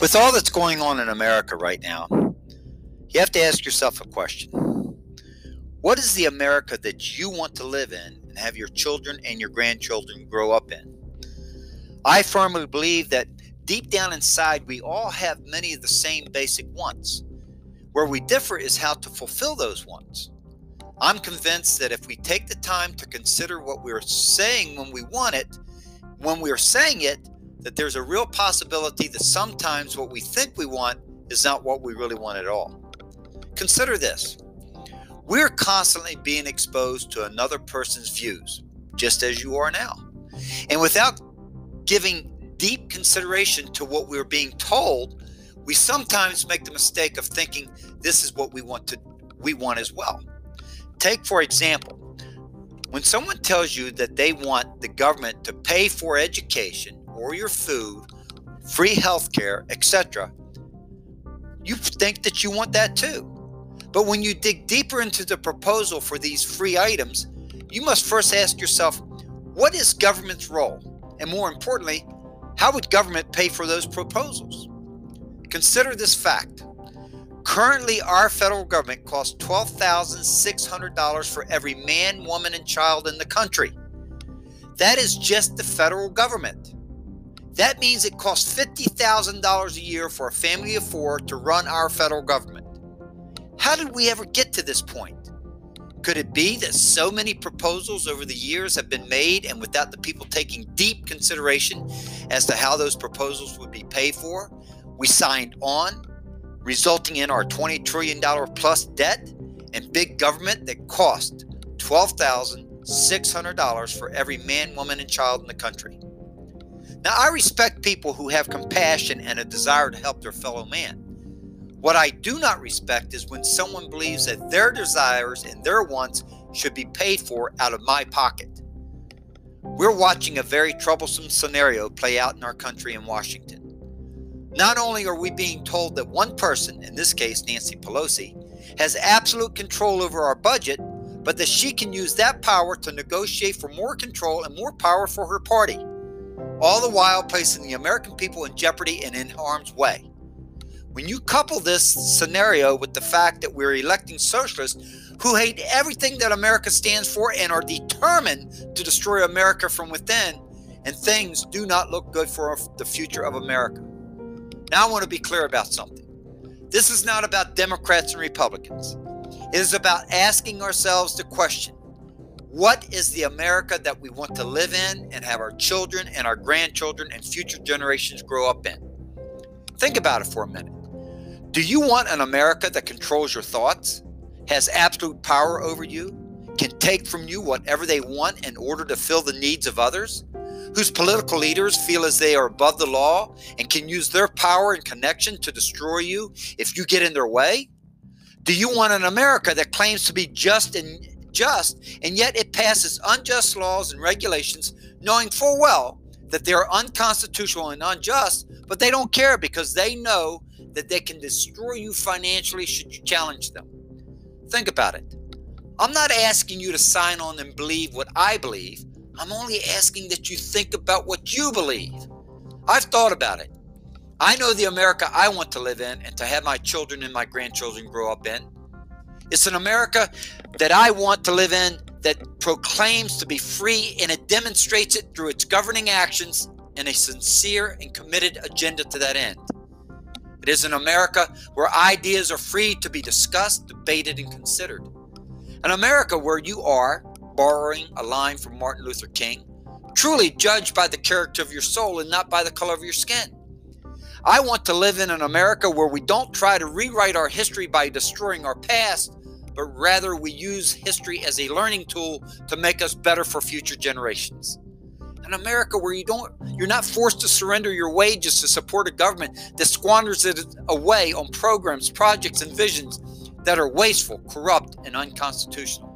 With all that's going on in America right now, you have to ask yourself a question. What is the America that you want to live in and have your children and your grandchildren grow up in? I firmly believe that deep down inside, we all have many of the same basic wants. Where we differ is how to fulfill those wants. I'm convinced that if we take the time to consider what we're saying when we want it, when we're saying it, that there's a real possibility that sometimes what we think we want is not what we really want at all. Consider this we're constantly being exposed to another person's views, just as you are now. And without giving deep consideration to what we're being told, we sometimes make the mistake of thinking this is what we want to we want as well. Take for example, when someone tells you that they want the government to pay for education or your food, free health care, etc., you think that you want that too. But when you dig deeper into the proposal for these free items, you must first ask yourself what is government's role? And more importantly, how would government pay for those proposals? Consider this fact. Currently, our federal government costs $12,600 for every man, woman, and child in the country. That is just the federal government. That means it costs $50,000 a year for a family of four to run our federal government. How did we ever get to this point? Could it be that so many proposals over the years have been made and without the people taking deep consideration as to how those proposals would be paid for, we signed on, resulting in our $20 trillion plus debt and big government that cost $12,600 for every man, woman, and child in the country? Now, I respect people who have compassion and a desire to help their fellow man. What I do not respect is when someone believes that their desires and their wants should be paid for out of my pocket. We're watching a very troublesome scenario play out in our country in Washington. Not only are we being told that one person, in this case Nancy Pelosi, has absolute control over our budget, but that she can use that power to negotiate for more control and more power for her party all the while placing the American people in jeopardy and in harm's way. When you couple this scenario with the fact that we're electing socialists who hate everything that America stands for and are determined to destroy America from within, and things do not look good for the future of America. Now, I want to be clear about something. This is not about Democrats and Republicans. It is about asking ourselves the question what is the America that we want to live in and have our children and our grandchildren and future generations grow up in? Think about it for a minute. Do you want an America that controls your thoughts, has absolute power over you, can take from you whatever they want in order to fill the needs of others, whose political leaders feel as they are above the law and can use their power and connection to destroy you if you get in their way? Do you want an America that claims to be just and just, and yet it passes unjust laws and regulations, knowing full well that they are unconstitutional and unjust, but they don't care because they know that they can destroy you financially should you challenge them. Think about it. I'm not asking you to sign on and believe what I believe. I'm only asking that you think about what you believe. I've thought about it. I know the America I want to live in and to have my children and my grandchildren grow up in. It's an America that I want to live in that proclaims to be free and it demonstrates it through its governing actions and a sincere and committed agenda to that end. It is an America where ideas are free to be discussed, debated, and considered. An America where you are, borrowing a line from Martin Luther King, truly judged by the character of your soul and not by the color of your skin. I want to live in an America where we don't try to rewrite our history by destroying our past, but rather we use history as a learning tool to make us better for future generations. An America where you don't you're not forced to surrender your wages to support a government that squanders it away on programs, projects, and visions that are wasteful, corrupt, and unconstitutional.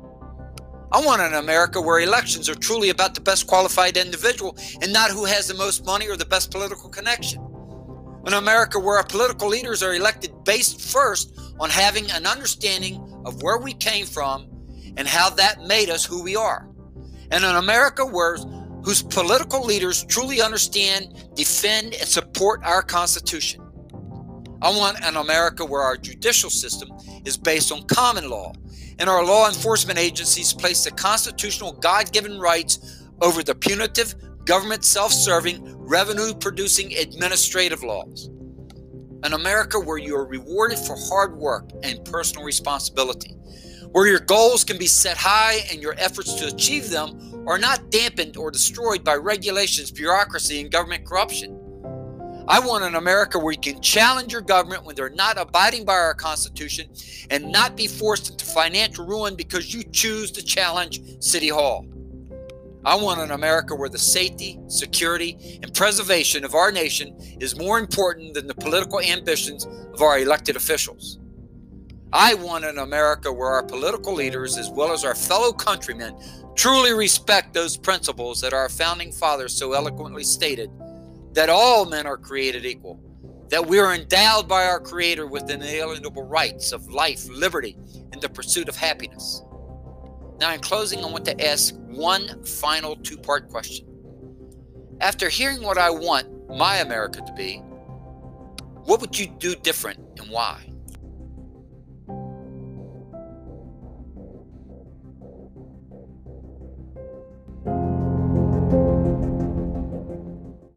I want an America where elections are truly about the best qualified individual and not who has the most money or the best political connection. An America where our political leaders are elected based first on having an understanding of where we came from and how that made us who we are. And an America where whose political leaders truly understand, defend, and support our Constitution. I want an America where our judicial system is based on common law and our law enforcement agencies place the constitutional God given rights over the punitive, government self serving, revenue producing administrative laws. An America where you are rewarded for hard work and personal responsibility, where your goals can be set high and your efforts to achieve them are not dampened or destroyed by regulations, bureaucracy, and government corruption. I want an America where you can challenge your government when they're not abiding by our Constitution and not be forced into financial ruin because you choose to challenge City Hall. I want an America where the safety, security, and preservation of our nation is more important than the political ambitions of our elected officials. I want an America where our political leaders, as well as our fellow countrymen, truly respect those principles that our founding fathers so eloquently stated that all men are created equal, that we are endowed by our Creator with inalienable rights of life, liberty, and the pursuit of happiness. Now, in closing, I want to ask one final two part question. After hearing what I want my America to be, what would you do different and why?